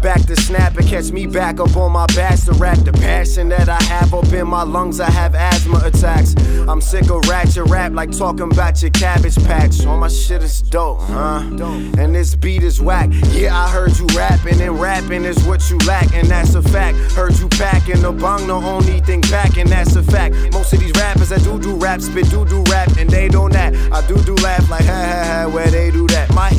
Back to snap and catch me back up on my rap. The passion that I have up in my lungs, I have asthma attacks. I'm sick of ratchet rap, like talking about your cabbage patch. All my shit is dope, huh? And this beat is whack. Yeah, I heard you rapping, and rapping is what you lack, and that's a fact. Heard you packing the bong, the only thing packing, that's a fact. Most of these rappers that do do rap spit do do rap, and they don't that. I do do laugh like ha ha ha, where they do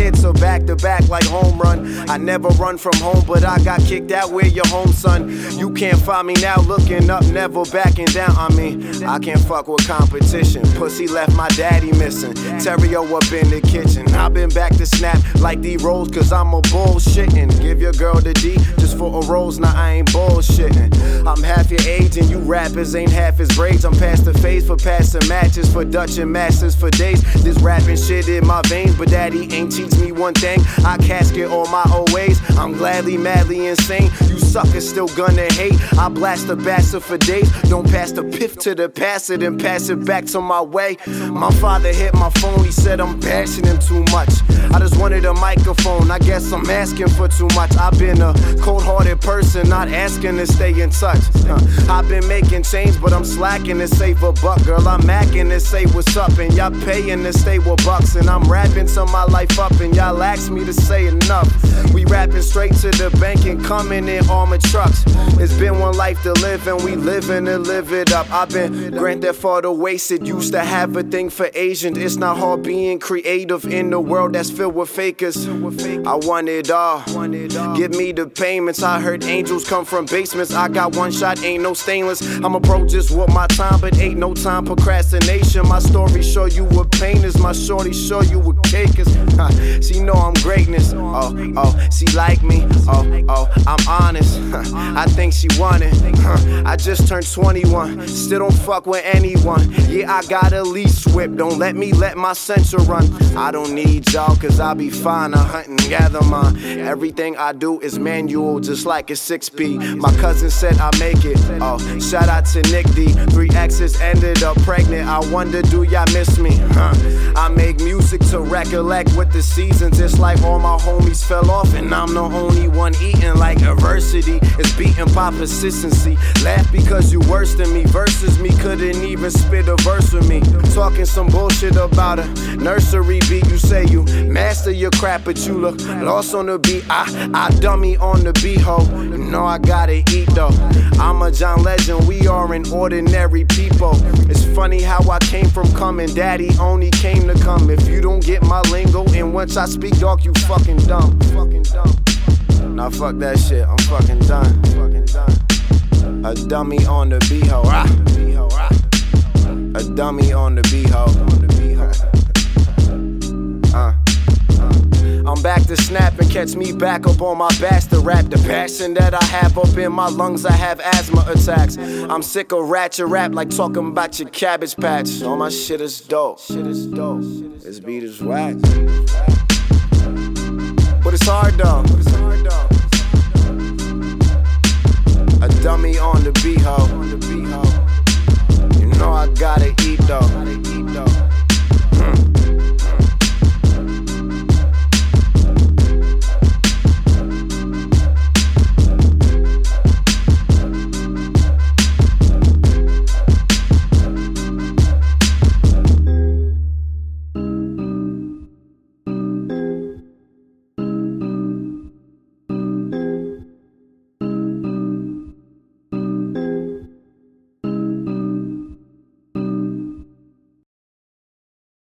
are back to back like home run. I never run from home, but I got kicked out where your home, son. You can't find me now looking up, never backing down. I mean, I can't fuck with competition. Pussy left my daddy missing. Terrio up in the kitchen. i been back to snap like D Rose, cause I'm a bullshitting. Give your girl the D just for a rose, now I ain't bullshitting. I'm half your age and you rappers ain't half as braids. I'm past the phase for passing matches, for Dutch and masters for days. This rapping shit in my veins, but daddy ain't me one thing. I casket all my old ways. I'm gladly, madly insane. You suckers still gonna hate. I blast the bastard for days. Don't pass the piff to the passer, then pass it back to my way. My father hit my phone, he said I'm bashing him too much. I just wanted a microphone, I guess I'm asking for too much. I've been a cold hearted person, not asking to stay in touch. Uh, I've been making change, but I'm slacking to save a buck. Girl, I'm macking to say what's up, and y'all paying to stay with bucks. And I'm rapping to my life up, and y'all ask me to say enough. We rapping straight to the bank and coming in armored trucks. It's been one life to live, and we living to live it up. I've been granted for the wasted. Used to have a thing for Asians. It's not hard being creative in the world that's filled with fakers. I want it all. Give me the payments. I heard angels come from basements. I got one shot, ain't no stainless. I'm a pro just with my time, but ain't no time procrastination. My story show you what pain is. My shorty show you what cake is. she know I'm greatness. Oh, oh, she like me. Oh, oh, I'm honest. I think she want it. I just turned 21. Still don't fuck with anyone. Yeah, I got a lease whip. Don't let me let my sensor run. I don't need y'all, cause I'll be fine. I hunt and gather mine. Everything I do is manual, just like a 6P. My cousin said I make it. Oh, shout out to Nick D. Three exes ended up pregnant. I wonder, do y'all miss me? Huh. I make music to recollect with the seasons. It's like all my homies fell off, and I'm the only one eating like adversity. It's beaten by persistency. Laugh because you worse than me. Versus me couldn't even spit a verse with me. Talking some bullshit about a nursery beat. You say you master your crap, but you look lost on the beat. I, I dummy on the beat, ho. You know I gotta eat though. I'm a John Legend, we are an ordinary people. It's funny how I came from coming. Daddy only came to come. If you don't get my lingo, and I speak, dog, you fucking dumb. Fucking dumb. Nah, fuck that shit. I'm fucking done. Fucking done. A dummy on the beho. Ah. A dummy on the beho. Uh. I'm back to snap catch me back up on my bastard rap. The passion that I have up in my lungs, I have asthma attacks. I'm sick of ratchet rap, like talking about your cabbage patch. All my shit is dope. Shit is dope. This beat is whack. But it's hard though.